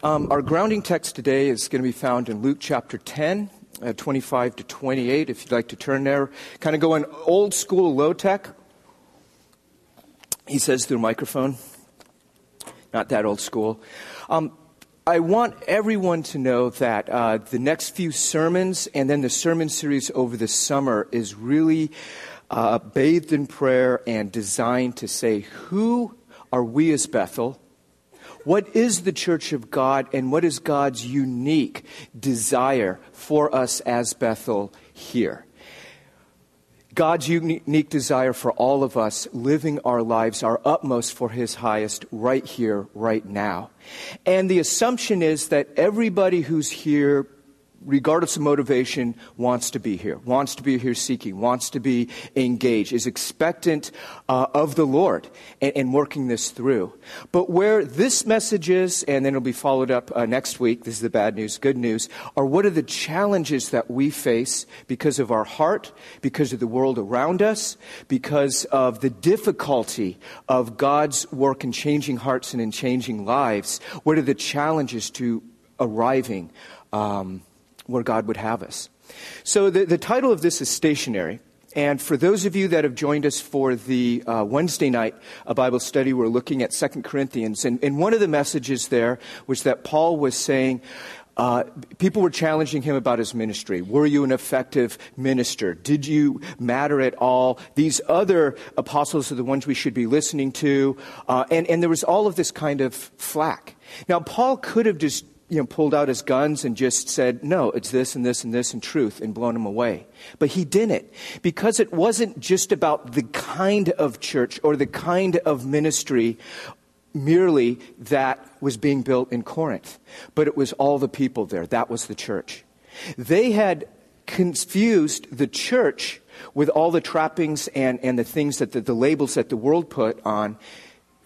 Um, our grounding text today is going to be found in Luke chapter 10, uh, 25 to 28, if you'd like to turn there. Kind of going old school, low tech. He says through microphone. Not that old school. Um, I want everyone to know that uh, the next few sermons and then the sermon series over the summer is really uh, bathed in prayer and designed to say, Who are we as Bethel? What is the church of God and what is God's unique desire for us as Bethel here? God's unique desire for all of us living our lives, our utmost for His highest, right here, right now. And the assumption is that everybody who's here regardless of motivation, wants to be here, wants to be here seeking, wants to be engaged, is expectant uh, of the Lord and, and, working this through. But where this message is, and then it'll be followed up uh, next week, this is the bad news, good news, are what are the challenges that we face because of our heart, because of the world around us, because of the difficulty of God's work in changing hearts and in changing lives. What are the challenges to arriving? Um, where God would have us. So the, the title of this is Stationary. And for those of you that have joined us for the uh, Wednesday night uh, Bible study, we're looking at Second Corinthians. And, and one of the messages there was that Paul was saying, uh, people were challenging him about his ministry. Were you an effective minister? Did you matter at all? These other apostles are the ones we should be listening to. Uh, and, and there was all of this kind of flack. Now, Paul could have just you know, pulled out his guns and just said, no, it's this and this and this and truth and blown him away. But he didn't because it wasn't just about the kind of church or the kind of ministry merely that was being built in Corinth, but it was all the people there. That was the church. They had confused the church with all the trappings and, and the things that the, the labels that the world put on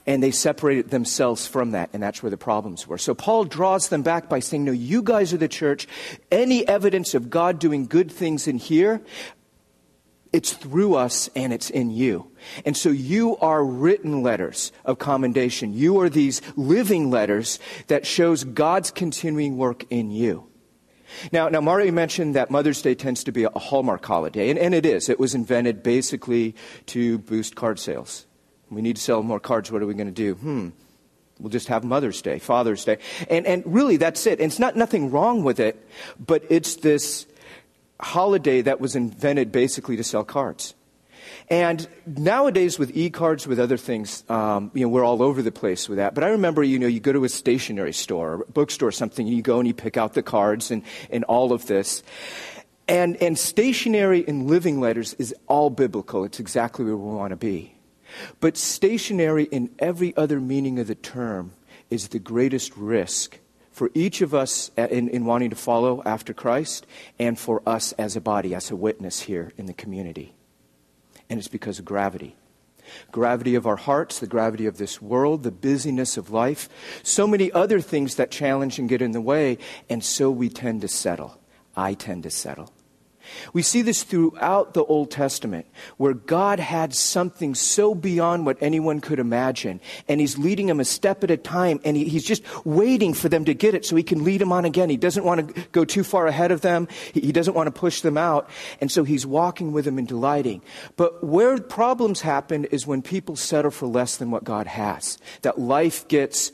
and they separated themselves from that, and that's where the problems were. So Paul draws them back by saying, No, you guys are the church. Any evidence of God doing good things in here, it's through us and it's in you. And so you are written letters of commendation. You are these living letters that shows God's continuing work in you. Now, now Mario mentioned that Mother's Day tends to be a hallmark holiday, and, and it is. It was invented basically to boost card sales. We need to sell more cards. What are we going to do? Hmm. We'll just have Mother's Day, Father's Day. And, and really, that's it. And it's not nothing wrong with it, but it's this holiday that was invented basically to sell cards. And nowadays, with e-cards, with other things, um, you know, we're all over the place with that. But I remember, you know, you go to a stationery store, or bookstore, or something, and you go and you pick out the cards and, and all of this. And, and stationery and living letters is all biblical. It's exactly where we want to be. But stationary in every other meaning of the term is the greatest risk for each of us uh, in, in, wanting to follow after Christ and for us as a body, as a witness here in the community. And it's because of gravity. Gravity of our hearts, the gravity of this world, the busyness of life, so many other things that challenge and get in the way, and so we tend to settle. I tend to settle. We see this throughout the Old Testament, where God had something so beyond what anyone could imagine, and He's leading them a step at a time, and he, He's just waiting for them to get it so He can lead them on again. He doesn't want to go too far ahead of them, He, he doesn't want to push them out, and so He's walking with them and delighting. But where problems happen is when people settle for less than what God has, that life gets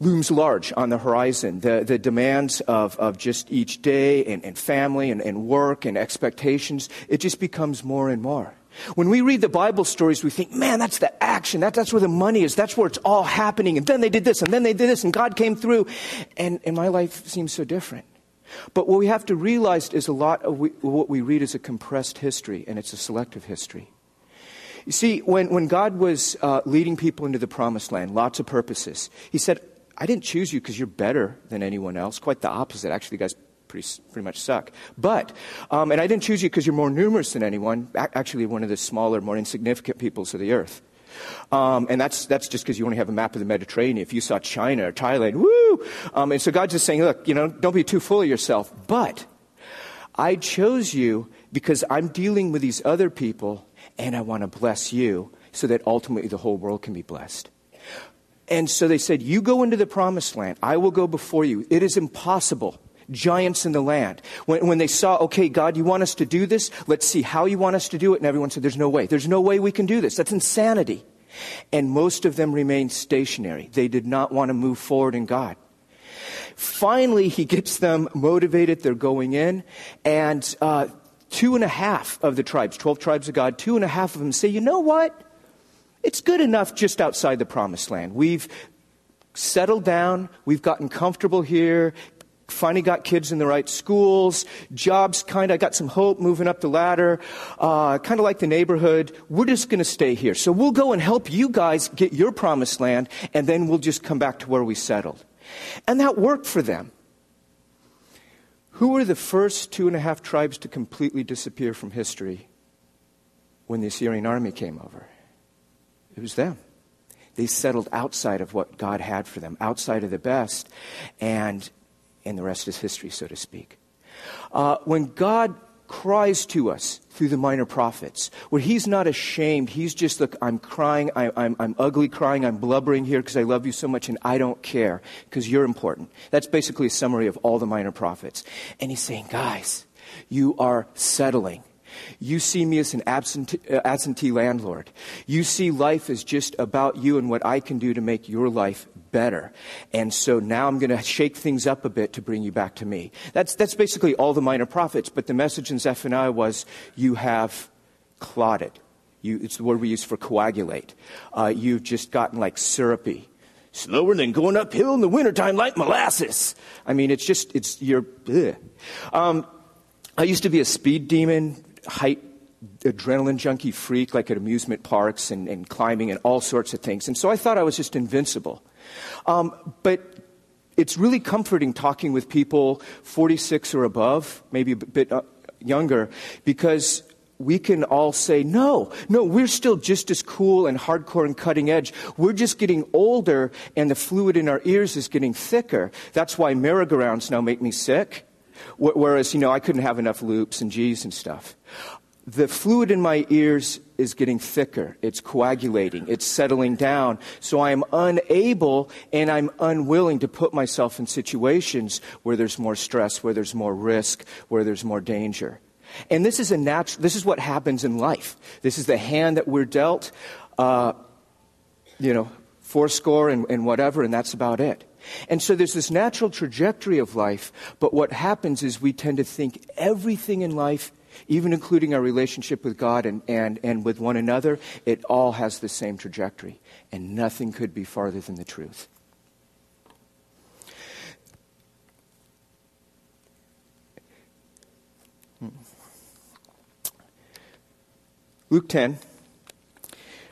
looms large on the horizon. The, the demands of, of just each day and, and family and, and work and expectations, it just becomes more and more. When we read the Bible stories, we think, man, that's the action. That, that's where the money is. That's where it's all happening. And then they did this, and then they did this, and God came through. And, and my life seems so different. But what we have to realize is a lot of we, what we read is a compressed history, and it's a selective history. You see, when, when God was uh, leading people into the promised land, lots of purposes, He said, I didn't choose you because you're better than anyone else. Quite the opposite. Actually, you guys pretty, pretty much suck. But, um, and I didn't choose you because you're more numerous than anyone. Actually, one of the smaller, more insignificant peoples of the earth. Um, and that's, that's just because you only have a map of the Mediterranean. If you saw China or Thailand, woo! Um, and so God's just saying, look, you know, don't be too full of yourself. But I chose you because I'm dealing with these other people and I want to bless you so that ultimately the whole world can be blessed. And so they said, You go into the promised land, I will go before you. It is impossible. Giants in the land. When, when they saw, okay, God, you want us to do this? Let's see how you want us to do it. And everyone said, There's no way. There's no way we can do this. That's insanity. And most of them remained stationary. They did not want to move forward in God. Finally, he gets them motivated. They're going in. And uh, two and a half of the tribes, 12 tribes of God, two and a half of them say, you know what? It's good enough just outside the promised land. We've settled down. We've gotten comfortable here. Finally got kids in the right schools. Jobs kind of got some hope moving up the ladder. Uh, kind of like the neighborhood. We're just going to stay here. So we'll go and help you guys get your promised land, and then we'll just come back to where we settled. And that worked for them. Who were the first two and a half tribes to completely disappear from history when the Assyrian army came over? It was them. They settled outside of what God had for them, outside of the best, and, and the rest is history, so to speak. Uh, when God cries to us through the minor prophets, where he's not ashamed. He's just, look, I'm crying, I, am I'm, I'm ugly crying, I'm blubbering here because I love you so much and I don't care because you're important. That's basically a summary of all the minor prophets. And he's saying, guys, you are settling. You see me as an absentee, uh, absentee landlord. You see life as just about you and what I can do to make your life better. And so now I'm going to shake things up a bit to bring you back to me. That's, that's basically all the minor prophets. But the message in Zephaniah was you have clotted. You, it's the word we use for coagulate. Uh, you've just gotten like syrupy. Slower than going uphill in the wintertime like molasses. I mean, it's just, it's, you're, um, I used to be a speed demon, height adrenaline junkie freak, like at amusement parks and, and, climbing and all sorts of things. And so I thought I was just invincible. Um, but it's really comforting talking with people 46 or above, maybe a bit uh, younger, because we can all say, no, no, we're still just as cool and hardcore and cutting edge. We're just getting older and the fluid in our ears is getting thicker. That's why merry-go-rounds now make me sick. Whereas, you know, I couldn't have enough loops and G's and stuff the fluid in my ears is getting thicker. It's coagulating. It's settling down. So I am unable and I'm unwilling to put myself in situations where there's more stress, where there's more risk, where there's more danger. And this is a natural, this is what happens in life. This is the hand that we're dealt, uh, you know, fourscore and, and whatever, and that's about it. And so there's this natural trajectory of life, but what happens is we tend to think everything in life even including our relationship with God and, and, and with one another, it all has the same trajectory. And nothing could be farther than the truth. Luke 10.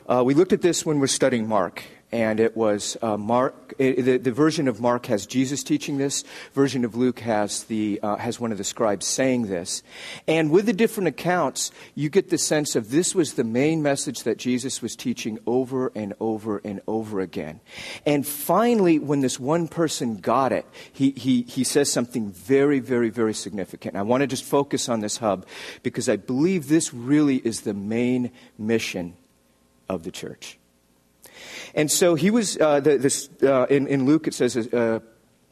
Uh, we looked at this when we're studying Mark and it was uh, Mark. It, the, the, version of Mark has Jesus teaching this. Version of Luke has the uh, has one of the scribes saying this. And with the different accounts, you get the sense of this was the main message that Jesus was teaching over and over and over again. And finally, when this one person got it, he he he says something very very very significant. I want to just focus on this hub because I believe this really is the main mission of the church. And so he was, uh, the, this, uh, in, in, Luke it says, uh,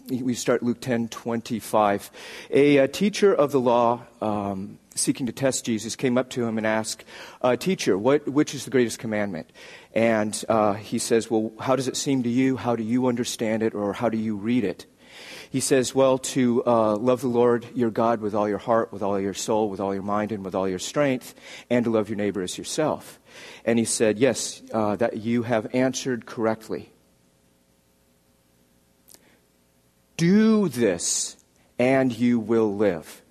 we start Luke 10 25. A, a uh, teacher of the law, um, seeking to test Jesus, came up to him and asked, uh, Teacher, what, which is the greatest commandment? And uh, he says, Well, how does it seem to you? How do you understand it? Or how do you read it? He says, Well, to uh, love the Lord your God with all your heart, with all your soul, with all your mind, and with all your strength, and to love your neighbor as yourself. And he said, Yes, uh, that you have answered correctly. Do this, and you will live.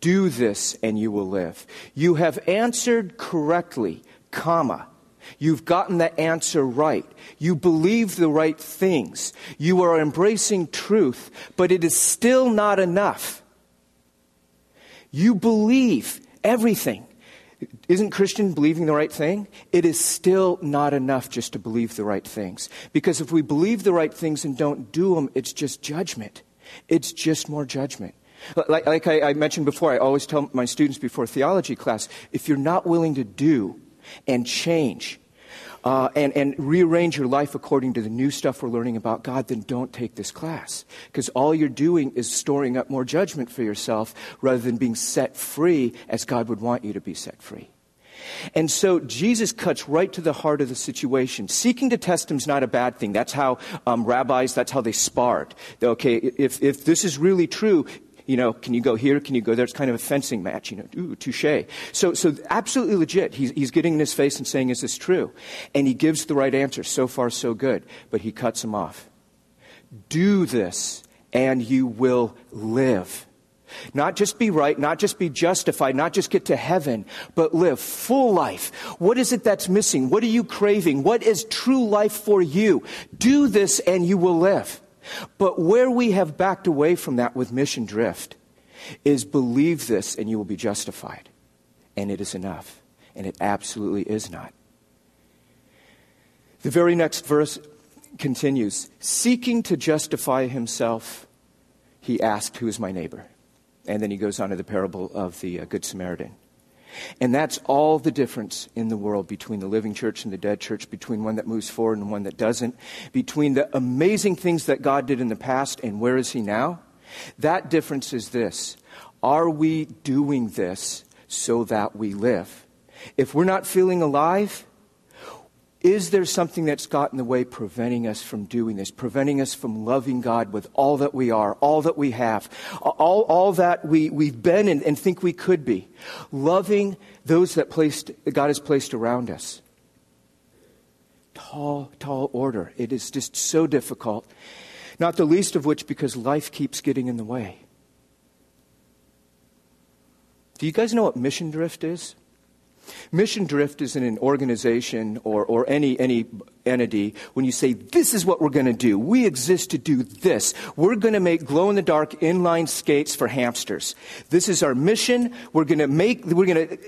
Do this, and you will live. You have answered correctly, comma. You've gotten the answer right. You believe the right things. You are embracing truth, but it is still not enough. You believe everything. Isn't Christian believing the right thing? It is still not enough just to believe the right things. Because if we believe the right things and don't do them, it's just judgment. It's just more judgment. Like, like I, I mentioned before, I always tell my students before theology class if you're not willing to do and change, uh, and, and rearrange your life according to the new stuff we're learning about God, then don't take this class. Because all you're doing is storing up more judgment for yourself rather than being set free as God would want you to be set free. And so Jesus cuts right to the heart of the situation. Seeking to test him is not a bad thing. That's how um, rabbis, that's how they sparred. Okay, if, if this is really true, you know, can you go here? Can you go there? It's kind of a fencing match, you know, ooh, touche. So, so absolutely legit. He's, he's getting in his face and saying, is this true? And he gives the right answer. So far, so good. But he cuts him off. Do this and you will live. Not just be right, not just be justified, not just get to heaven, but live full life. What is it that's missing? What are you craving? What is true life for you? Do this and you will live. But where we have backed away from that with mission drift is believe this and you will be justified. And it is enough. And it absolutely is not. The very next verse continues Seeking to justify himself, he asked, Who is my neighbor? And then he goes on to the parable of the uh, Good Samaritan. And that's all the difference in the world between the living church and the dead church, between one that moves forward and one that doesn't, between the amazing things that God did in the past and where is He now. That difference is this Are we doing this so that we live? If we're not feeling alive, is there something that's got in the way preventing us from doing this, preventing us from loving God with all that we are, all that we have, all, all that we, we've been and, and think we could be? Loving those that placed, God has placed around us. Tall, tall order. It is just so difficult. Not the least of which because life keeps getting in the way. Do you guys know what mission drift is? Mission drift is in an organization or, or any, any entity when you say, This is what we're going to do. We exist to do this. We're going to make glow in the dark inline skates for hamsters. This is our mission. We're going to make, we're going to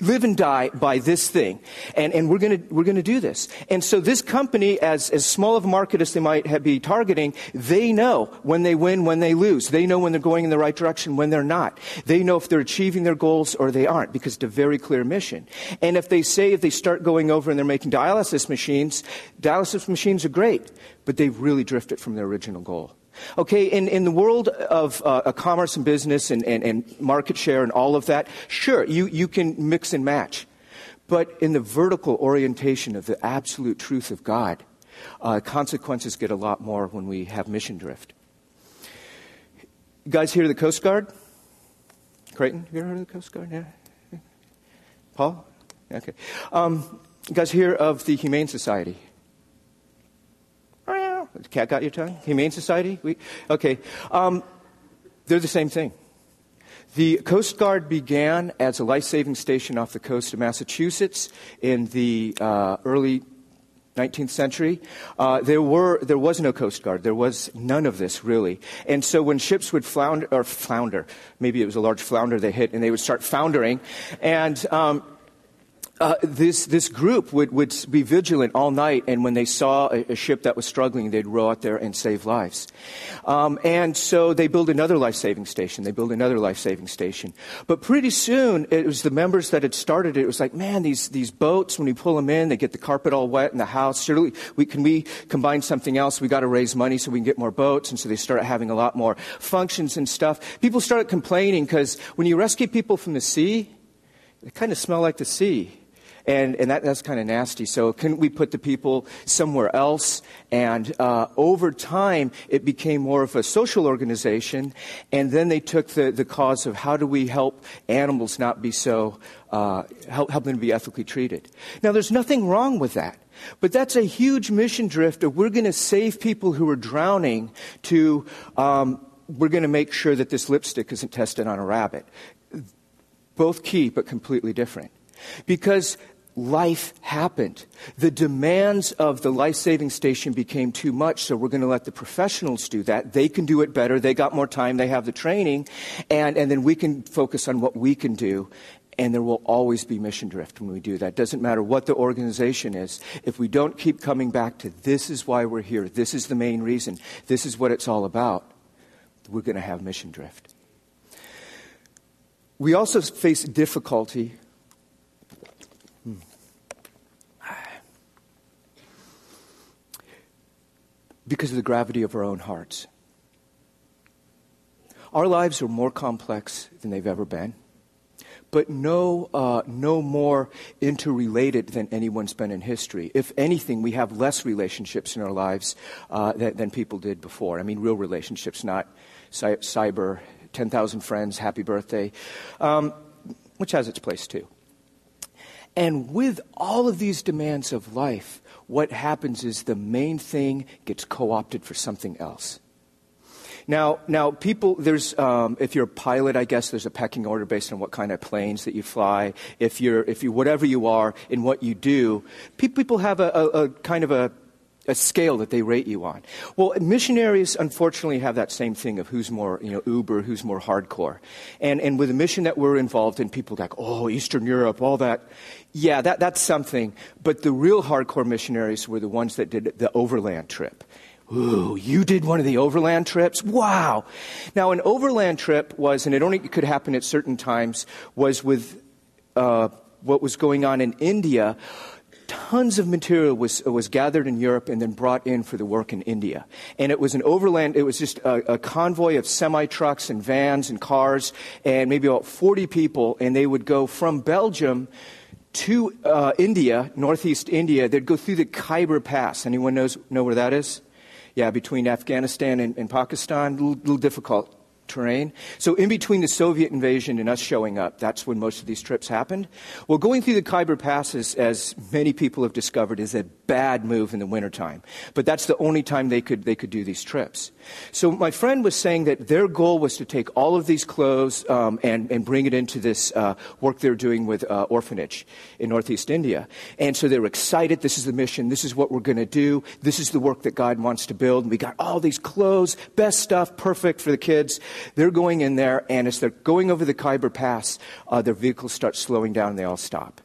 live and die by this thing. And, and we're going we're gonna do this. And so this company, as, as small of a market as they might have, be targeting, they know when they win, when they lose. They know when they're going in the right direction, when they're not. They know if they're achieving their goals or they aren't because it's a very clear mission. And if they say, if they start going over and they're making dialysis machines, dialysis machines are great, but they've really drifted from their original goal. Okay, in, in the world of uh, commerce and business and, and, and market share and all of that, sure, you, you can mix and match. But in the vertical orientation of the absolute truth of God, uh, consequences get a lot more when we have mission drift. You guys hear the Coast Guard? Creighton, you ever heard of the Coast Guard? Yeah. Paul? Okay. Um, you guys hear of the Humane Society? Cat got your tongue? Humane Society? We, okay. Um, they're the same thing. The Coast Guard began as a life saving station off the coast of Massachusetts in the uh, early 19th century. Uh, there, were, there was no Coast Guard. There was none of this, really. And so when ships would flounder, or flounder, maybe it was a large flounder they hit, and they would start foundering, and um, uh, this, this group would, would be vigilant all night, and when they saw a, a ship that was struggling, they'd row out there and save lives. Um, and so they built another life saving station. They built another life saving station. But pretty soon, it was the members that had started it. It was like, man, these, these boats, when we pull them in, they get the carpet all wet in the house. Surely, we, can we combine something else? We got to raise money so we can get more boats. And so they started having a lot more functions and stuff. People started complaining because when you rescue people from the sea, they kind of smell like the sea. And, and that, that's kind of nasty. So couldn't we put the people somewhere else? And uh, over time, it became more of a social organization. And then they took the, the cause of how do we help animals not be so, uh, help, help them to be ethically treated. Now, there's nothing wrong with that. But that's a huge mission drift of we're going to save people who are drowning to, um, we're going to make sure that this lipstick isn't tested on a rabbit. Both key, but completely different. Because life happened. The demands of the life saving station became too much, so we're going to let the professionals do that. They can do it better. They got more time. They have the training. And, and then we can focus on what we can do. And there will always be mission drift when we do that. Doesn't matter what the organization is. If we don't keep coming back to this is why we're here, this is the main reason, this is what it's all about, we're going to have mission drift. We also face difficulty because of the gravity of our own hearts. Our lives are more complex than they've ever been, but no, uh, no more interrelated than anyone's been in history. If anything, we have less relationships in our lives uh, than, than, people did before. I mean, real relationships, not cy- cyber, 10,000 friends, happy birthday, um, which has its place too. And with all of these demands of life, what happens is the main thing gets co opted for something else. Now, now people, there's, um, if you're a pilot, I guess there's a pecking order based on what kind of planes that you fly. If you're, if you, whatever you are in what you do, people have a, a, a kind of a, a scale that they rate you on. Well, missionaries unfortunately have that same thing of who's more, you know, uber, who's more hardcore. And, and with the mission that we're involved in, people like, oh, Eastern Europe, all that. Yeah, that, that's something. But the real hardcore missionaries were the ones that did the overland trip. Ooh, you did one of the overland trips? Wow. Now, an overland trip was, and it only could happen at certain times, was with uh, what was going on in India. Tons of material was, was gathered in Europe and then brought in for the work in India. And it was an overland, it was just a, a convoy of semi trucks and vans and cars, and maybe about 40 people, and they would go from Belgium to uh, India, northeast India. They'd go through the Khyber Pass. Anyone knows know where that is? yeah, between Afghanistan and, and Pakistan, a little, little difficult terrain. So, in between the Soviet invasion and us showing up, that's when most of these trips happened. Well, going through the Khyber Passes, as many people have discovered, is a bad move in the wintertime. But that's the only time they could, they could do these trips. So, my friend was saying that their goal was to take all of these clothes um, and, and bring it into this uh, work they're doing with uh, orphanage in Northeast India. And so they were excited. This is the mission. This is what we're going to do. This is the work that God wants to build. And we got all these clothes, best stuff, perfect for the kids. They're going in there, and as they're going over the Khyber Pass, uh, their vehicles start slowing down and they all stop.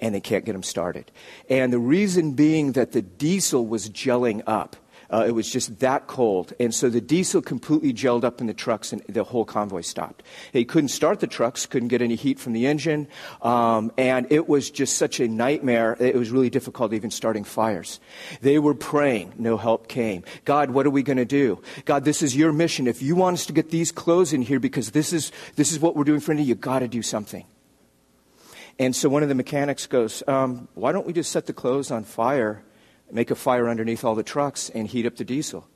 And they can't get them started. And the reason being that the diesel was gelling up. Uh, it was just that cold. And so the diesel completely gelled up in the trucks and the whole convoy stopped. They couldn't start the trucks, couldn't get any heat from the engine. Um, and it was just such a nightmare. It was really difficult even starting fires. They were praying. No help came. God, what are we going to do? God, this is your mission. If you want us to get these clothes in here because this is, this is what we're doing for India, you got to do something. And so one of the mechanics goes, um, why don't we just set the clothes on fire make a fire underneath all the trucks and heat up the diesel.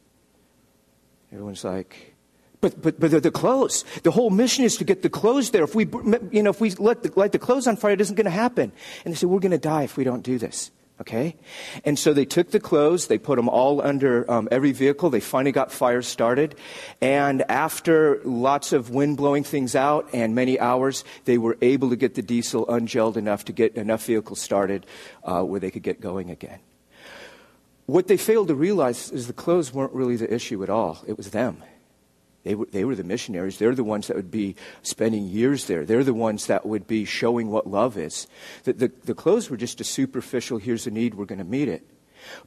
Everyone's like, but, but, but the, clothes. The whole mission is to get the clothes there. If we, you know, if we let the, light the clothes on fire, it isn't going to happen. And they said, we're going to die if we don't do this. Okay? And so they took the clothes, they put them all under um, every vehicle. They finally got fires started. And after lots of wind blowing things out and many hours, they were able to get the diesel ungelled enough to get enough vehicles started uh, where they could get going again. What they failed to realize is the clothes weren't really the issue at all. It was them. They were, they were the missionaries. They're the ones that would be spending years there. They're the ones that would be showing what love is. The, the, the clothes were just a superficial, here's a need, we're going to meet it.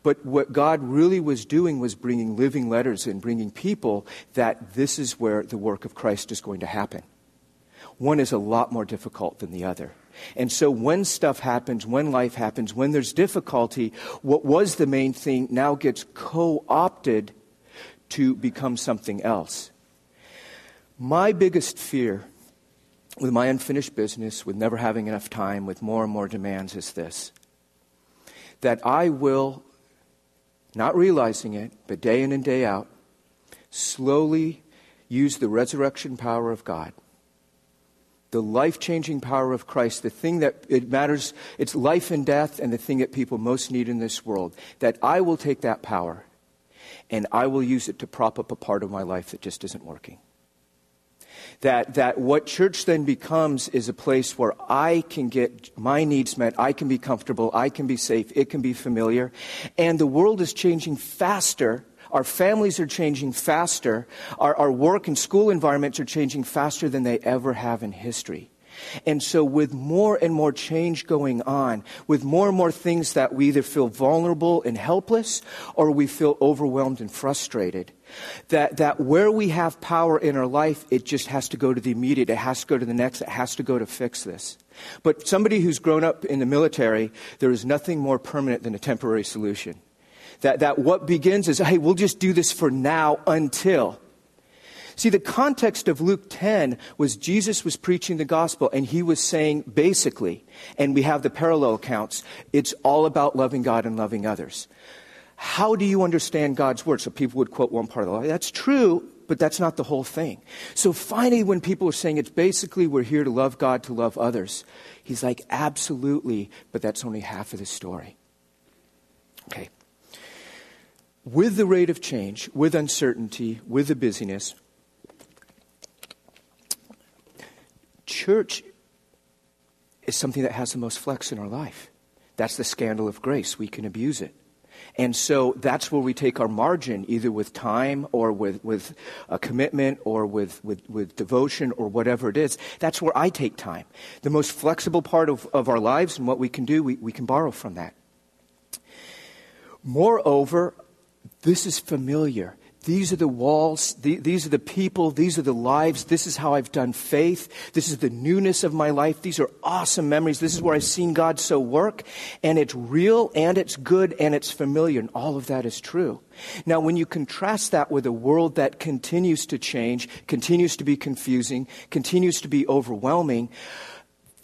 But what God really was doing was bringing living letters and bringing people that this is where the work of Christ is going to happen. One is a lot more difficult than the other. And so when stuff happens, when life happens, when there's difficulty, what was the main thing now gets co opted to become something else. My biggest fear with my unfinished business, with never having enough time, with more and more demands is this that I will, not realizing it, but day in and day out, slowly use the resurrection power of God the life changing power of Christ, the thing that it matters, it's life and death, and the thing that people most need in this world, that I will take that power and I will use it to prop up a part of my life that just isn't working. That, that what church then becomes is a place where I can get my needs met, I can be comfortable, I can be safe, it can be familiar, and the world is changing faster our families are changing faster. Our, our work and school environments are changing faster than they ever have in history. And so, with more and more change going on, with more and more things that we either feel vulnerable and helpless or we feel overwhelmed and frustrated, that, that where we have power in our life, it just has to go to the immediate, it has to go to the next, it has to go to fix this. But somebody who's grown up in the military, there is nothing more permanent than a temporary solution That, that what begins is, hey, we'll just do this for now until. See, the context of Luke 10 was Jesus was preaching the gospel and he was saying basically, and we have the parallel accounts, it's all about loving God and loving others. How do you understand God's word? So people would quote one part of the law. That's true, but that's not the whole thing. So finally, when people are saying it's basically we're here to love God, to love others, he's like, absolutely, but that's only half of the story. Okay. With the rate of change, with uncertainty, with the busyness, church is something that has the most flex in our life. That's the scandal of grace. We can abuse it. And so that's where we take our margin, either with time or with, with a commitment or with, with, with devotion or whatever it is. That's where I take time. The most flexible part of, of our lives and what we can do, we, we can borrow from that. Moreover, this is familiar. These are the walls. these are the people. These are the lives. This is how I've done faith. This is the newness of my life. These are awesome memories. This is where I've seen God so work. And it's real and it's good and it's familiar. And all of that is true. Now, when you contrast that with a world that continues to change, continues to be confusing, continues to be overwhelming,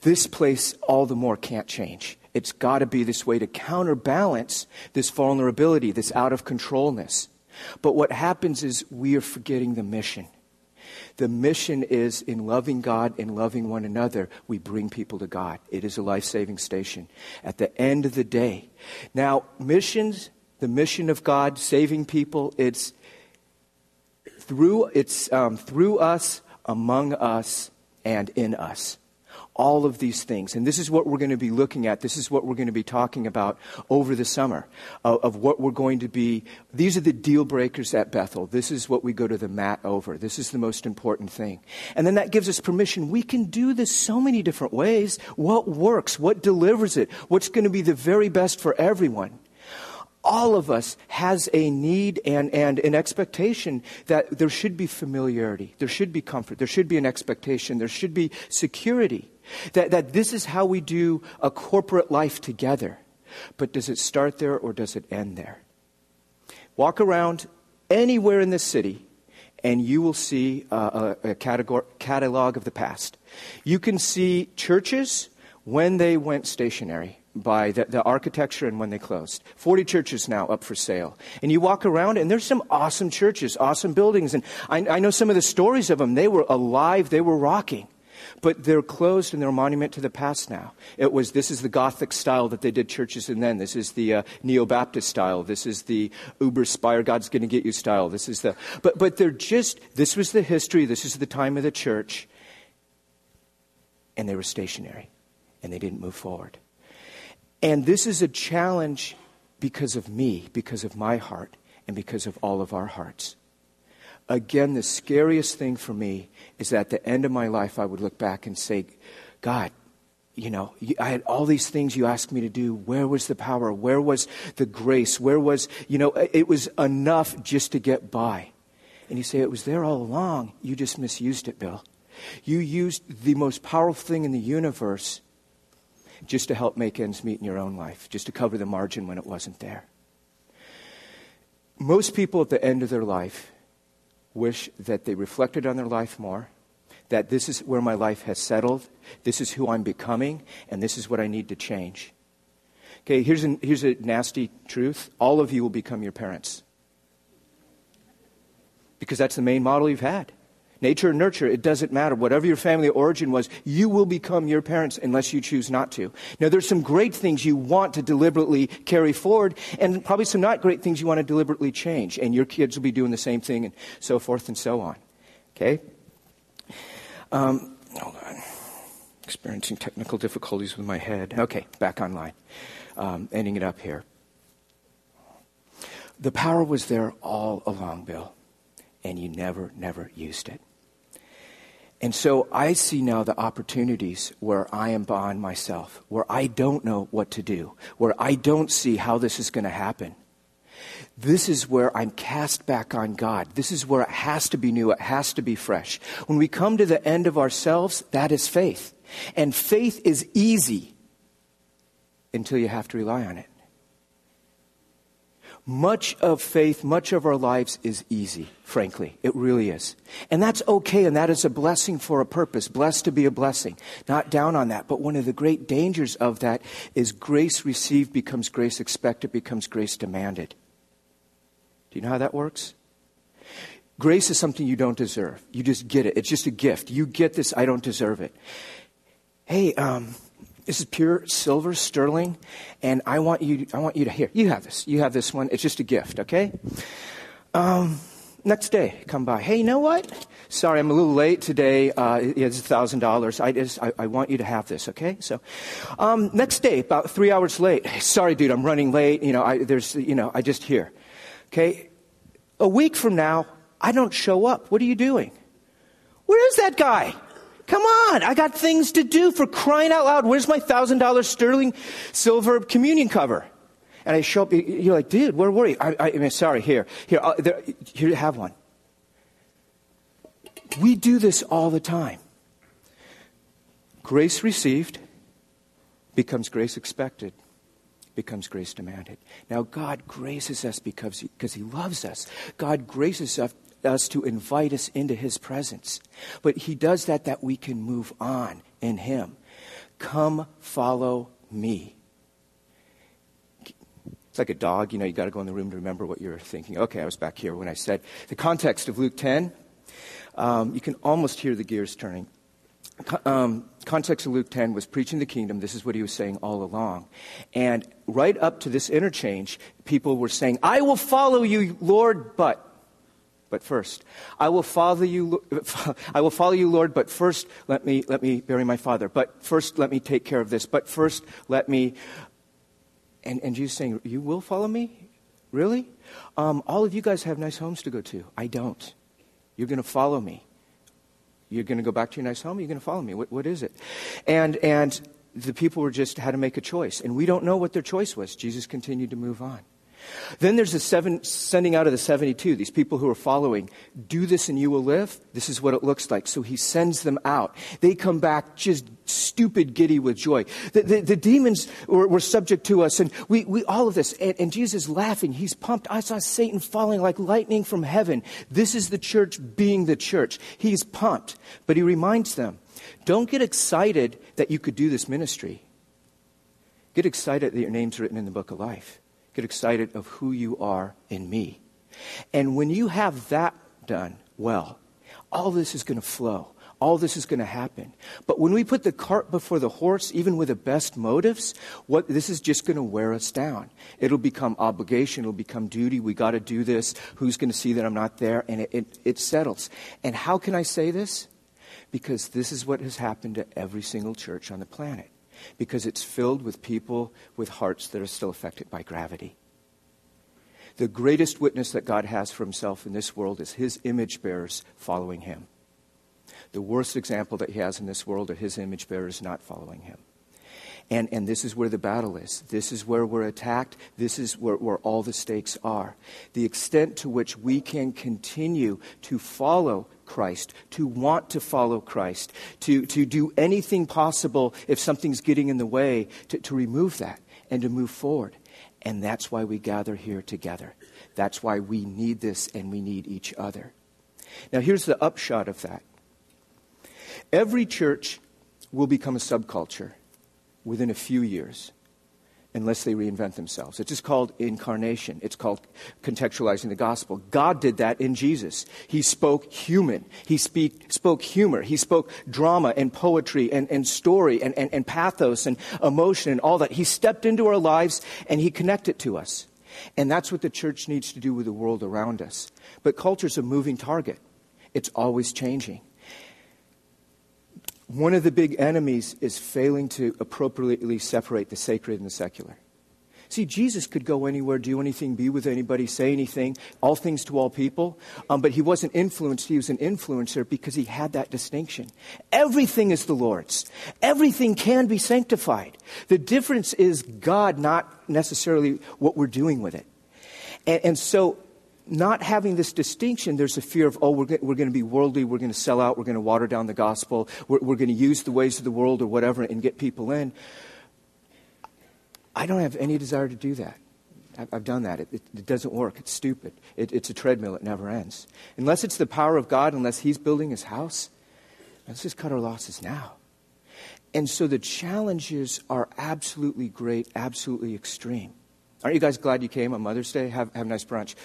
this place all the more can't change. It's got to be this way to counterbalance this vulnerability, this out of controlness. But what happens is we are forgetting the mission. The mission is in loving God and loving one another, we bring people to God. It is a life saving station at the end of the day. Now, missions, the mission of God, saving people, it's through, it's, um, through us, among us, and in us all of these things. And this is what we're going to be looking at. This is what we're going to be talking about over the summer of, what we're going to be. These are the deal breakers at Bethel. This is what we go to the mat over. This is the most important thing. And then that gives us permission. We can do this so many different ways. What works? What delivers it? What's going to be the very best for everyone? All of us has a need and, and an expectation that there should be familiarity, there should be comfort, there should be an expectation, there should be security. That, that this is how we do a corporate life together. But does it start there or does it end there? Walk around anywhere in this city and you will see a, a catalog of the past. You can see churches when they went stationary by the, the, architecture and when they closed. 40 churches now up for sale. And you walk around and there's some awesome churches, awesome buildings. And I, I know some of the stories of them. They were alive, they were rocking. But they're closed and they're a monument to the past now. It was, this is the Gothic style that they did churches in then. This is the uh, Neo Baptist style. This is the Uber Spire, God's going to get you style. This is the, but, but they're just, this was the history, this is the time of the church. And they were stationary and they didn't move forward. And this is a challenge because of me, because of my heart, and because of all of our hearts. Again, the scariest thing for me is that at the end of my life, I would look back and say, God, you know, I had all these things you asked me to do. Where was the power? Where was the grace? Where was, you know, it was enough just to get by. And you say, it was there all along. You just misused it, Bill. You used the most powerful thing in the universe just to help make ends meet in your own life, just to cover the margin when it wasn't there. Most people at the end of their life wish that they reflected on their life more, that this is where my life has settled, this is who I'm becoming, and this is what I need to change. Okay, here's a, here's a nasty truth all of you will become your parents. Because that's the main model you've had. Nature and nurture, it doesn't matter. Whatever your family origin was, you will become your parents unless you choose not to. Now, there's some great things you want to deliberately carry forward, and probably some not great things you want to deliberately change. And your kids will be doing the same thing, and so forth and so on. Okay? Um, hold on. Experiencing technical difficulties with my head. Okay, back online. Um, ending it up here. The power was there all along, Bill, and you never, never used it. And so I see now the opportunities where I am beyond myself, where I don't know what to do, where I don't see how this is going to happen. This is where I'm cast back on God. This is where it has to be new. It has to be fresh. When we come to the end of ourselves, that is faith. And faith is easy until you have to rely on it. Much of faith, much of our lives is easy, frankly. It really is. And that's okay, and that is a blessing for a purpose. Blessed to be a blessing. Not down on that. But one of the great dangers of that is grace received becomes grace expected, becomes grace demanded. Do you know how that works? Grace is something you don't deserve. You just get it. It's just a gift. You get this, I don't deserve it. Hey, um, this is pure silver, sterling, and I want you. I want you to hear. You have this. You have this one. It's just a gift, okay? Um, next day, come by. Hey, you know what? Sorry, I'm a little late today. Uh, it's thousand dollars. I just, I, I, want you to have this, okay? So, um, next day, about three hours late. Sorry, dude, I'm running late. You know, I, there's, you know, I just here. Okay, a week from now, I don't show up. What are you doing? Where is that guy? Come on, I got things to do for crying out loud. Where's my thousand dollar sterling silver communion cover? And I show up. You're like, dude, where were you? I, I, mean, sorry. Here, here, uh, there, here. You have one. We do this all the time. Grace received becomes grace expected, becomes grace demanded. Now, God graces us because he, because he loves us. God graces us us to invite us into his presence. But he does that that we can move on in him. Come follow me. It's like a dog, you know, you got to go in the room to remember what you're thinking. Okay, I was back here when I said the context of Luke 10. Um, you can almost hear the gears turning. Um, context of Luke 10 was preaching the kingdom. This is what he was saying all along. And right up to this interchange, people were saying, I will follow you, Lord, but but first. I will follow you, I will follow you, Lord, but first let me, let me bury my father. But first let me take care of this. But first let me. And, and Jesus saying, You will follow me? Really? Um, all of you guys have nice homes to go to. I don't. You're going to follow me. You're going to go back to your nice home? You're going to follow me. What, what is it? And, and the people were just had to make a choice. And we don't know what their choice was. Jesus continued to move on. Then there's the seven, sending out of the 72, these people who are following. Do this and you will live. This is what it looks like. So he sends them out. They come back just stupid giddy with joy. The, the, the demons were, were, subject to us, and we, we all of this. And, and Jesus laughing. He's pumped. I saw Satan falling like lightning from heaven. This is the church being the church. He's pumped. But he reminds them don't get excited that you could do this ministry. Get excited that your name's written in the book of life. Get excited of who you are in me. And when you have that done well, all this is going to flow. All this is going to happen. But when we put the cart before the horse, even with the best motives, what, this is just going to wear us down. It'll become obligation. It'll become duty. We got to do this. Who's going to see that I'm not there? And it, it, it settles. And how can I say this? Because this is what has happened to every single church on the planet because it's filled with people with hearts that are still affected by gravity. The greatest witness that God has for himself in this world is his image bearers following him. The worst example that he has in this world are his image bearers not following him. And, and this is where the battle is. This is where we're attacked. This is where, where all the stakes are. The extent to which we can continue to follow Christ, to want to follow Christ, to, to do anything possible if something's getting in the way, to, to remove that and to move forward. And that's why we gather here together. That's why we need this and we need each other. Now, here's the upshot of that every church will become a subculture within a few years unless they reinvent themselves. It's just called incarnation. It's called contextualizing the gospel. God did that in Jesus. He spoke human. He speak, spoke humor. He spoke drama and poetry and, and story and, and, and pathos and emotion and all that. He stepped into our lives and he connected to us. And that's what the church needs to do with the world around us. But culture's a moving target. It's always changing. One of the big enemies is failing to appropriately separate the sacred and the secular. See, Jesus could go anywhere, do anything, be with anybody, say anything, all things to all people. Um, but he wasn't influenced. He was an influencer because he had that distinction. Everything is the Lord's. Everything can be sanctified. The difference is God, not necessarily what we're doing with it. And, and so not having this distinction, there's a fear of, oh, we're, we're going to be worldly, we're going to sell out, we're going to water down the gospel, we're, we're going to use the ways of the world or whatever and get people in. I don't have any desire to do that. I've done that. It, it, it doesn't work. It's stupid. It, it's a treadmill. It never ends. Unless it's the power of God, unless He's building His house, let's just cut our losses now. And so the challenges are absolutely great, absolutely extreme. Aren't you guys glad you came on Mother's Day? Have, have a nice brunch.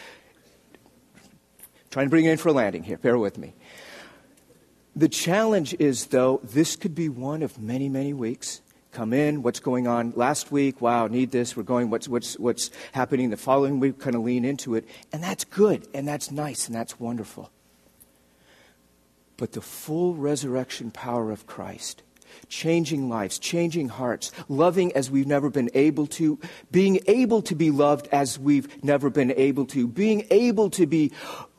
Trying to bring in for a landing here. Bear with me. The challenge is, though, this could be one of many, many weeks come in, what's going on last week, wow, need this, we're going, what's, what's, what's happening the following week, kind of lean into it. And that's good, and that's nice, and that's wonderful. But the full resurrection power of Christ, changing lives, changing hearts, loving as we've never been able to, being able to be loved as we've never been able to, being able to be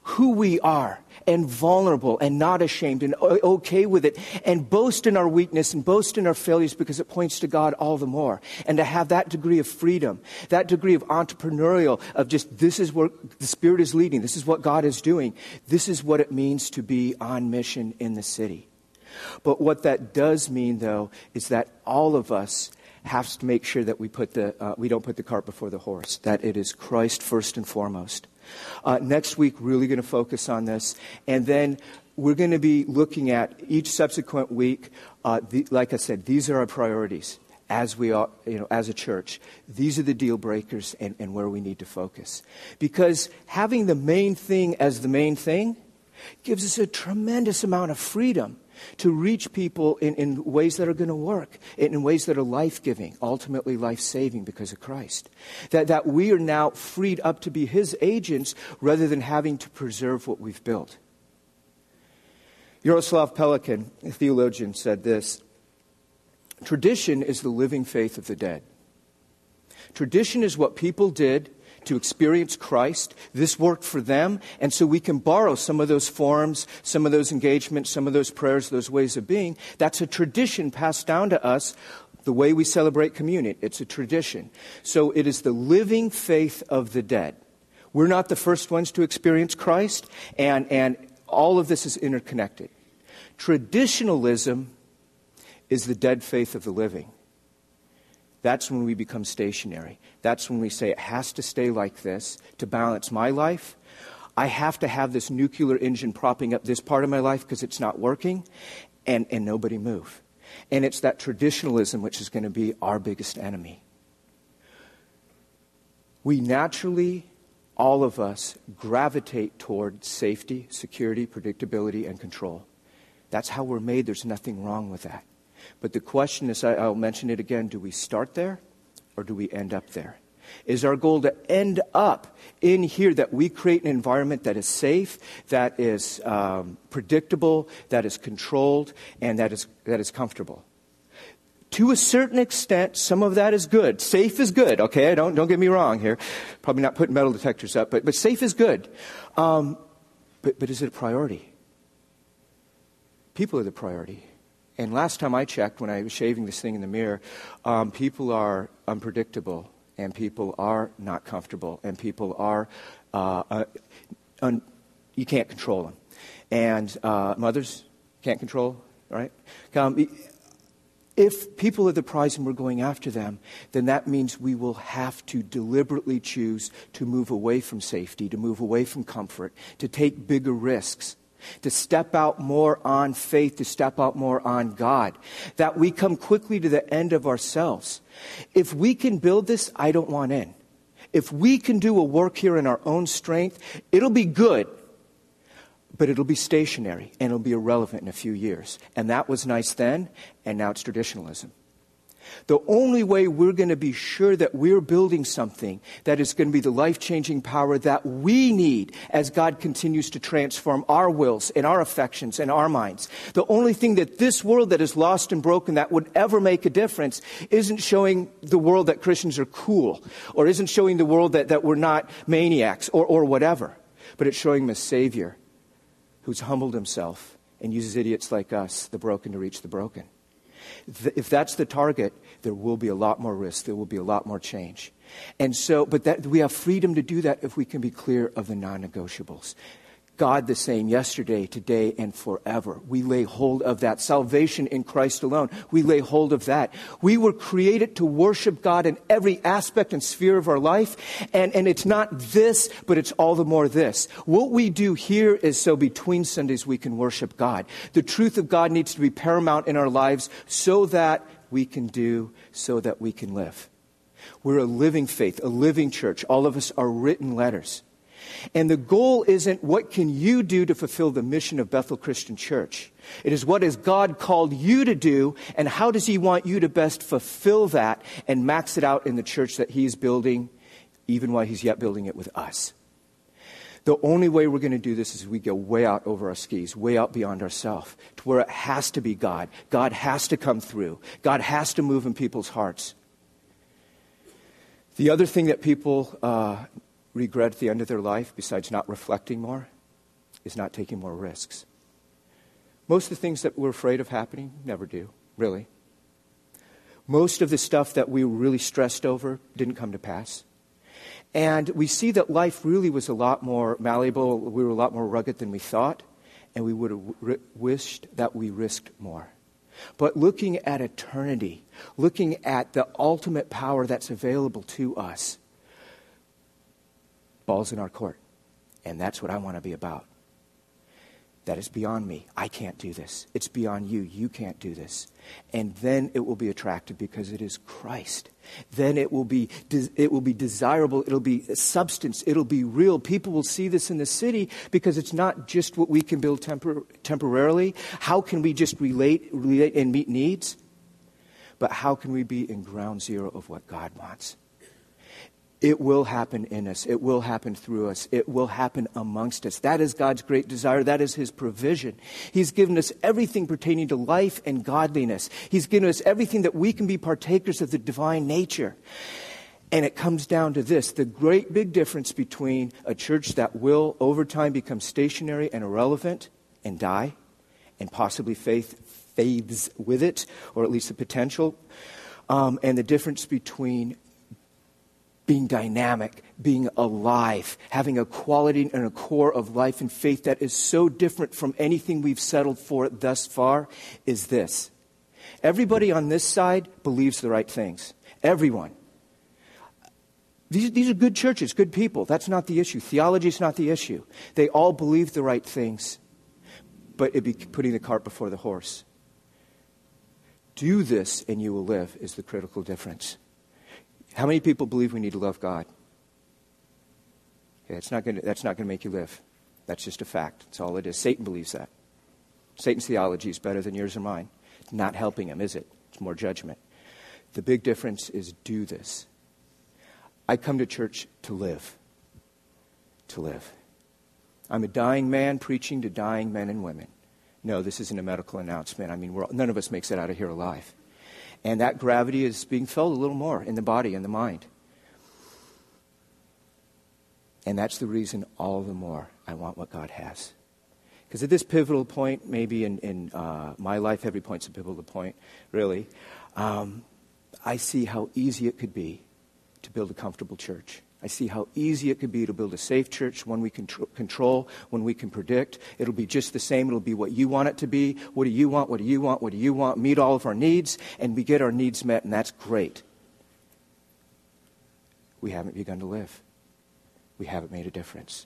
who we are and vulnerable and not ashamed and okay with it and boast in our weakness and boast in our failures because it points to God all the more. And to have that degree of freedom, that degree of entrepreneurial, of just this is where the Spirit is leading, this is what God is doing, this is what it means to be on mission in the city. But what that does mean, though, is that all of us have to make sure that we, put the, uh, we don't put the cart before the horse, that it is Christ first and foremost. Uh, next week, really going to focus on this. And then we're going to be looking at each subsequent week. Uh, the, like I said, these are our priorities as we are, you know, as a church. These are the deal breakers and, and where we need to focus. Because having the main thing as the main thing gives us a tremendous amount of freedom to reach people in, in ways that are going to work, in, ways that are life giving, ultimately life saving because of Christ. That, that we are now freed up to be His agents rather than having to preserve what we've built. Jaroslav Pelikan, a theologian, said this Tradition is the living faith of the dead. Tradition is what people did to experience Christ. This worked for them, and so we can borrow some of those forms, some of those engagements, some of those prayers, those ways of being. That's a tradition passed down to us. The way we celebrate communion, it's a tradition. So it is the living faith of the dead. We're not the first ones to experience Christ, and, and all of this is interconnected. Traditionalism is the dead faith of the living. That's when we become stationary. That's when we say it has to stay like this to balance my life. I have to have this nuclear engine propping up this part of my life because it's not working, and, and nobody move. And it's that traditionalism which is going to be our biggest enemy. We naturally, all of us, gravitate toward safety, security, predictability, and control. That's how we're made. There's nothing wrong with that. But the question is I'll mention it again do we start there or do we end up there? Is our goal to end up in here that we create an environment that is safe, that is um, predictable, that is controlled, and that is, that is comfortable? To a certain extent, some of that is good. Safe is good, okay? Don't, don't get me wrong here. Probably not putting metal detectors up, but, but safe is good. Um, but, but is it a priority? People are the priority. And last time I checked, when I was shaving this thing in the mirror, um, people are unpredictable, and people are not comfortable, and people are, uh, uh, un- you can't control them. And uh, mothers can't control, right? Um, if people are the prize and we're going after them, then that means we will have to deliberately choose to move away from safety, to move away from comfort, to take bigger risks to step out more on faith, to step out more on God, that we come quickly to the end of ourselves. If we can build this, I don't want in. If we can do a work here in our own strength, it'll be good, but it'll be stationary and it'll be irrelevant in a few years. And that was nice then, and now it's traditionalism. The only way we're going to be sure that we're building something that is going to be the life changing power that we need as God continues to transform our wills and our affections and our minds. The only thing that this world that is lost and broken that would ever make a difference isn't showing the world that Christians are cool or isn't showing the world that, that we're not maniacs or, or whatever, but it's showing them a Savior who's humbled himself and uses idiots like us, the broken, to reach the broken. If that's the target, there will be a lot more risk. There will be a lot more change. And so, but that, we have freedom to do that if we can be clear of the non negotiables. God the same yesterday, today, and forever. We lay hold of that. Salvation in Christ alone. We lay hold of that. We were created to worship God in every aspect and sphere of our life. And, and it's not this, but it's all the more this. What we do here is so between Sundays we can worship God. The truth of God needs to be paramount in our lives so that we can do, so that we can live. We're a living faith, a living church. All of us are written letters. And the goal isn't what can you do to fulfill the mission of Bethel Christian Church. It is what has God called you to do and how does he want you to best fulfill that and max it out in the church that he's building even while he's yet building it with us. The only way we're going to do this is we go way out over our skis, way out beyond ourselves, to where it has to be God. God has to come through. God has to move in people's hearts. The other thing that people uh, regret at the end of their life, besides not reflecting more, is not taking more risks. Most of the things that we're afraid of happening never do, really. Most of the stuff that we really stressed over didn't come to pass. And we see that life really was a lot more malleable, we were a lot more rugged than we thought, and we would have wished that we risked more. But looking at eternity, looking at the ultimate power that's available to us, ball's in our court. And that's what I want to be about. That is beyond me. I can't do this. It's beyond you. You can't do this. And then it will be attractive because it is Christ. Then it will be, it will be desirable. It'll be substance. It'll be real. People will see this in the city because it's not just what we can build tempor- temporarily. How can we just relate, relate and meet needs? But how can we be in ground zero of what God wants? It will happen in us. It will happen through us. It will happen amongst us. That is God's great desire. That is His provision. He's given us everything pertaining to life and godliness. He's given us everything that we can be partakers of the divine nature. And it comes down to this the great big difference between a church that will, over time, become stationary and irrelevant and die, and possibly faith fades with it, or at least the potential, um, and the difference between being dynamic, being alive, having a quality and a core of life and faith that is so different from anything we've settled for thus far is this. Everybody on this side believes the right things. Everyone. These, these are good churches, good people. That's not the issue. Theology is not the issue. They all believe the right things, but it'd be putting the cart before the horse. Do this and you will live is the critical difference. How many people believe we need to love God? Okay, not gonna, that's not going to make you live. That's just a fact. That's all it is. Satan believes that. Satan's theology is better than yours or mine. It's not helping him, is it? It's more judgment. The big difference is do this. I come to church to live. To live. I'm a dying man preaching to dying men and women. No, this isn't a medical announcement. I mean, none of us makes it out of here alive. And that gravity is being felt a little more in the body and the mind. And that's the reason all the more I want what God has. Because at this pivotal point, maybe in, in uh, my life, every point's a pivotal point, really, um, I see how easy it could be to build a comfortable church. I see how easy it could be to build a safe church, one we can tr- control, one we can predict. It'll be just the same. It'll be what you want it to be. What do you want? What do you want? What do you want? Meet all of our needs, and we get our needs met, and that's great. We haven't begun to live. We haven't made a difference.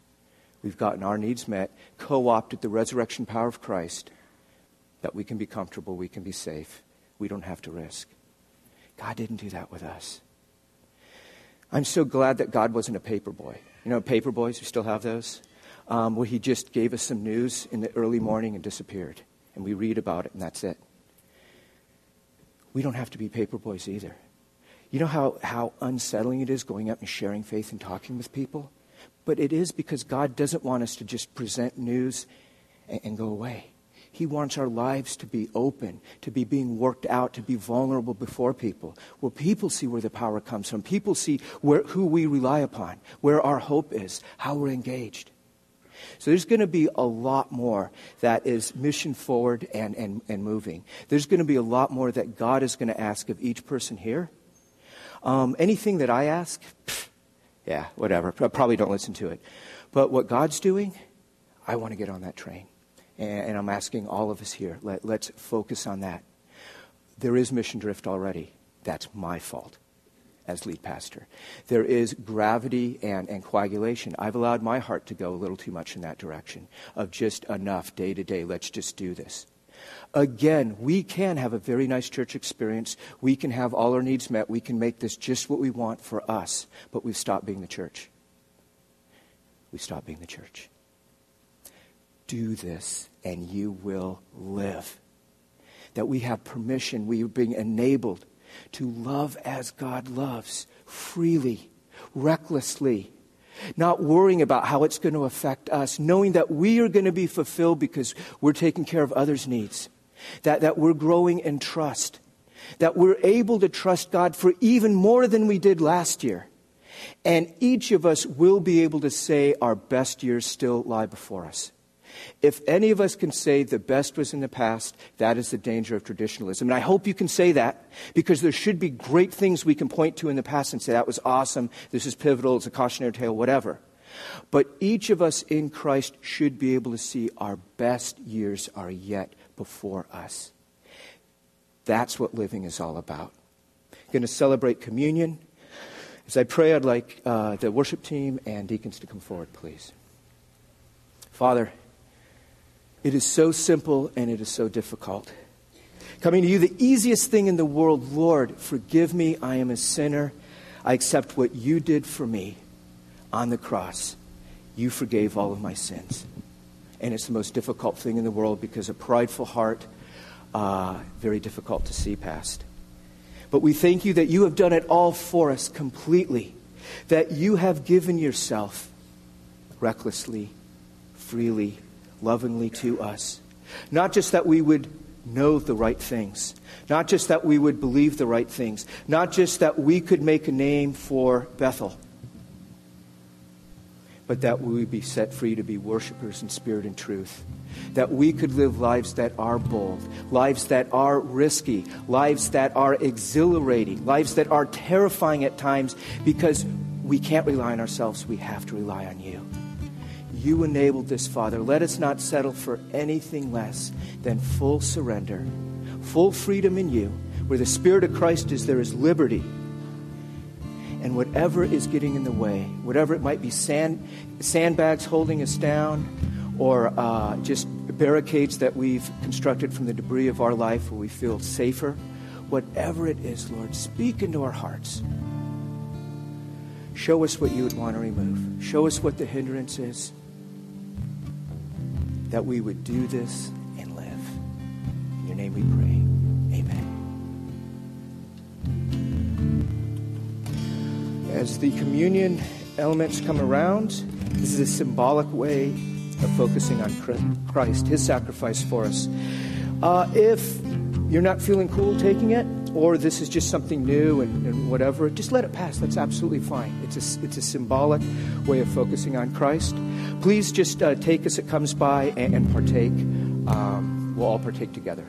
We've gotten our needs met, co opted the resurrection power of Christ, that we can be comfortable, we can be safe, we don't have to risk. God didn't do that with us. I'm so glad that God wasn't a paper boy. You know, paper boys, we still have those? Um, where he just gave us some news in the early morning and disappeared. And we read about it, and that's it. We don't have to be paper boys either. You know how, how unsettling it is going up and sharing faith and talking with people? But it is because God doesn't want us to just present news and, and go away. He wants our lives to be open, to be being worked out, to be vulnerable before people, where people see where the power comes from. People see where, who we rely upon, where our hope is, how we're engaged. So there's going to be a lot more that is mission forward and, and, and moving. There's going to be a lot more that God is going to ask of each person here. Um, anything that I ask, yeah, whatever. I probably don't listen to it. But what God's doing, I want to get on that train. And, I'm asking all of us here, let, let's focus on that. There is mission drift already. That's my fault as lead pastor. There is gravity and, and coagulation. I've allowed my heart to go a little too much in that direction of just enough day to day. Let's just do this. Again, we can have a very nice church experience. We can have all our needs met. We can make this just what we want for us, but we've stopped being the church. We stop being the church. Do this and you will live. That we have permission, we are being enabled to love as God loves, freely, recklessly, not worrying about how it's going to affect us, knowing that we are going to be fulfilled because we're taking care of others' needs, that, that we're growing in trust, that we're able to trust God for even more than we did last year. And each of us will be able to say our best years still lie before us. If any of us can say the best was in the past, that is the danger of traditionalism. And I hope you can say that because there should be great things we can point to in the past and say, that was awesome, this is pivotal, it's a cautionary tale, whatever. But each of us in Christ should be able to see our best years are yet before us. That's what living is all about. Going to celebrate communion. As I pray, I'd like uh, the worship team and deacons to come forward, please. Father, it is so simple and it is so difficult. Coming to you, the easiest thing in the world, Lord, forgive me. I am a sinner. I accept what you did for me on the cross. You forgave all of my sins. And it's the most difficult thing in the world because a prideful heart, uh, very difficult to see past. But we thank you that you have done it all for us completely, that you have given yourself recklessly, freely, lovingly to us. Not just that we would know the right things, not just that we would believe the right things, not just that we could make a name for Bethel, but that we would be set free to be worshipers in spirit and truth. That we could live lives that are bold, lives that are risky, lives that are exhilarating, lives that are terrifying at times because we can't rely on ourselves, we have to rely on you you enabled this, Father. Let us not settle for anything less than full surrender, full freedom in you. Where the Spirit of Christ is, there is liberty. And whatever is getting in the way, whatever it might be sand, sandbags holding us down, or uh, just barricades that we've constructed from the debris of our life where we feel safer, whatever it is, Lord, speak into our hearts. Show us what you would want to remove. Show us what the hindrance is that we would do this and live. In your name we pray. Amen. As the communion elements come around, this is a symbolic way of focusing on Christ, his sacrifice for us. Uh, if you're not feeling cool taking it, or this is just something new and, and, whatever, just let it pass. That's absolutely fine. It's a, it's a symbolic way of focusing on Christ. Please just uh, take as it comes by and, and partake. Um, we'll all partake together.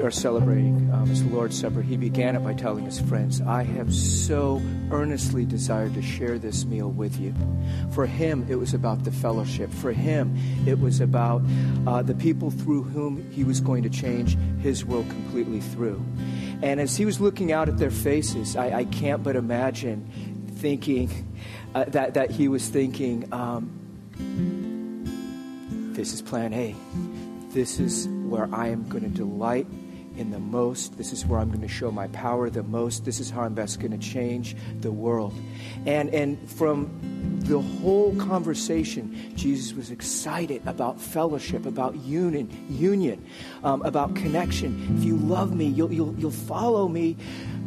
Are celebrating um, as the Lord's Supper, he began it by telling his friends, I have so earnestly desired to share this meal with you. For him, it was about the fellowship. For him, it was about uh, the people through whom he was going to change his world completely through. And as he was looking out at their faces, I, I can't but imagine thinking uh, that, that he was thinking, um, this is plan A. This is where I am going to delight in the most. This is where I'm going to show my power the most. This is how I'm best going to change the world. And, and from the whole conversation, Jesus was excited about fellowship, about union, union, um, about connection. If you love me, you'll, you'll, you'll follow me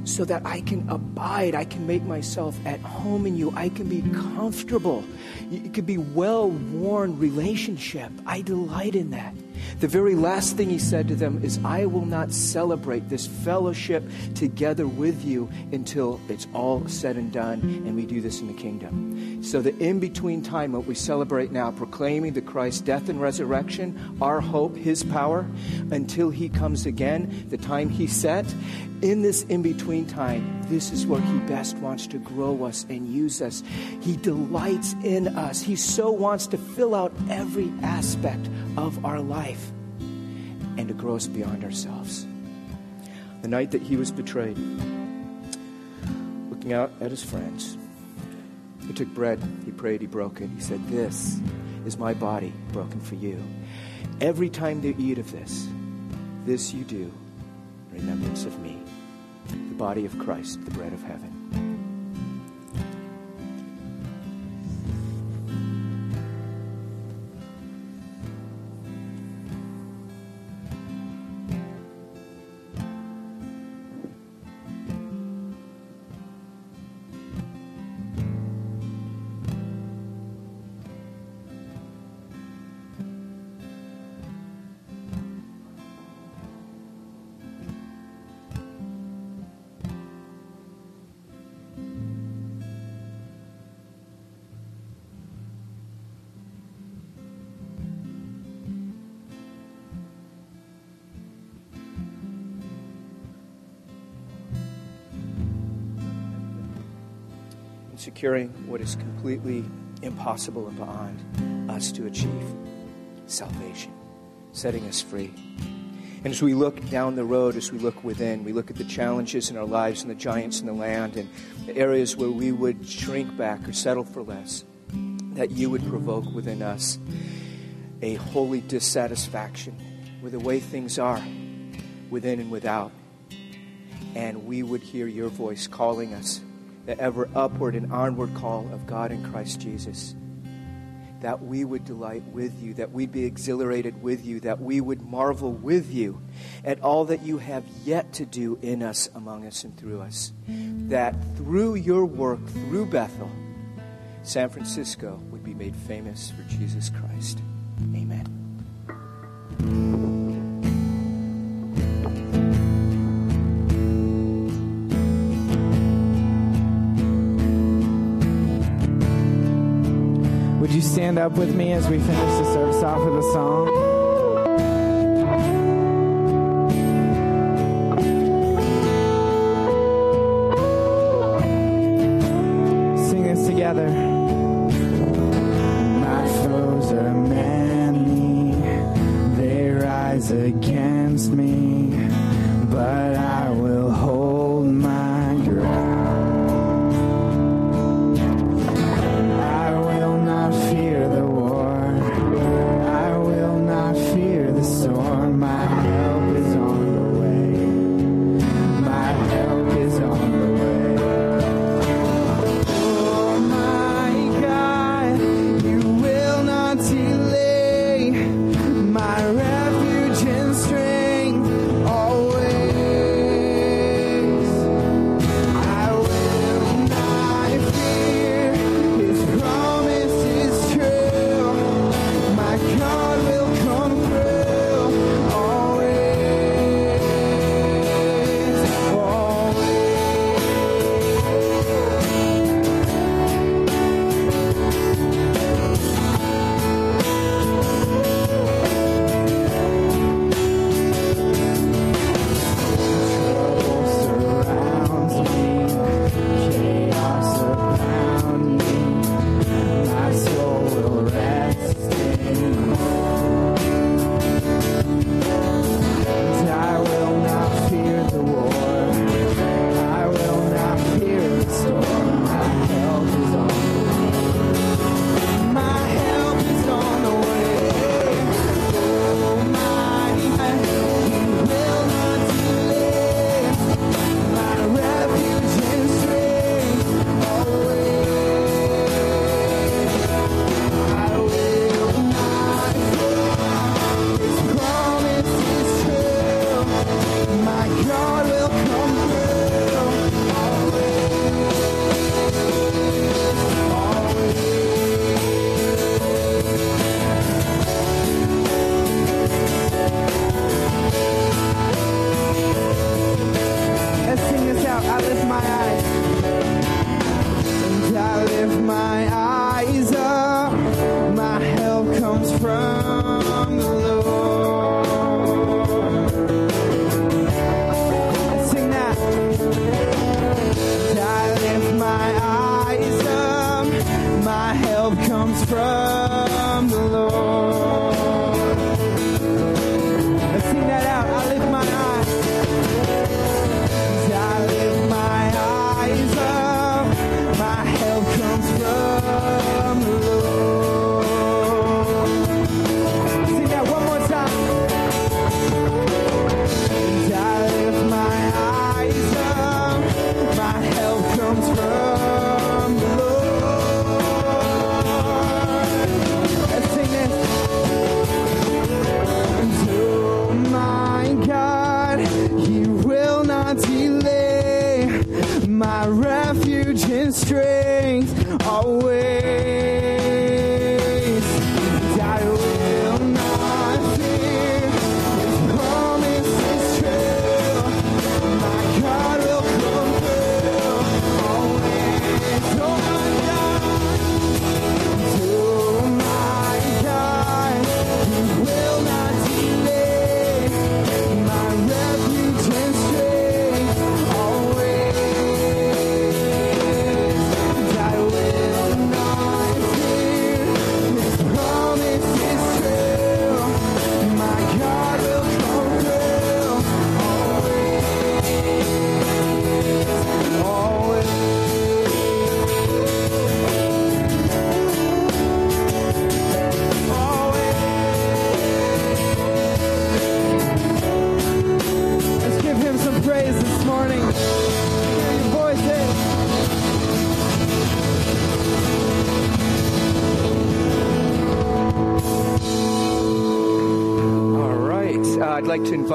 so that I can abide. I can make myself at home in you. I can be comfortable. It could be well worn relationship. I delight in that. The very last thing he said to them is, I will not celebrate this fellowship together with you until it's all said and done, and we do this in the kingdom. So, the in between time, what we celebrate now, proclaiming the Christ's death and resurrection, our hope, his power, until he comes again, the time he set, in this in between time, this is where He best wants to grow us and use us. He delights in us. He so wants to fill out every aspect of our life and to grow us beyond ourselves. The night that He was betrayed, looking out at His friends, He took bread, He prayed, He broke it. He said, This is my body broken for you. Every time you eat of this, this you do remembrance of me the body of Christ, the bread of heaven. Securing what is completely impossible and beyond us to achieve salvation, setting us free. And as we look down the road, as we look within, we look at the challenges in our lives and the giants in the land and the areas where we would shrink back or settle for less, that you would provoke within us a holy dissatisfaction with the way things are within and without. And we would hear your voice calling us the ever upward and onward call of God in Christ Jesus. That we would delight with you, that we'd be exhilarated with you, that we would marvel with you at all that you have yet to do in us, among us, and through us. That through your work, through Bethel, San Francisco would be made famous for Jesus Christ. You stand up with me as we finish the service off with a song?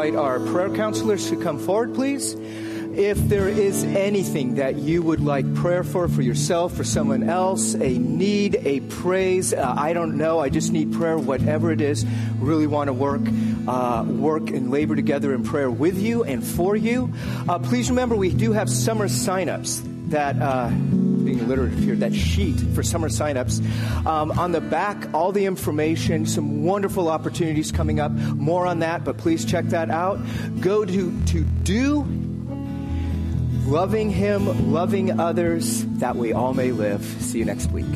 Invite our prayer counselors to come forward, please. If there is anything that you would like prayer for, for yourself, for someone else, a need, a praise, uh, I don't know, I just need prayer, whatever it is, really want to work, uh, work and labor together in prayer with you and for you. Uh, please remember, we do have summer signups that, uh, being illiterate here, that sheet for summer signups. Um, on the back, all the information, some wonderful opportunities coming up. More on that, but please check that out. Go to, to do loving Him, loving others, that we all may live. See you next week.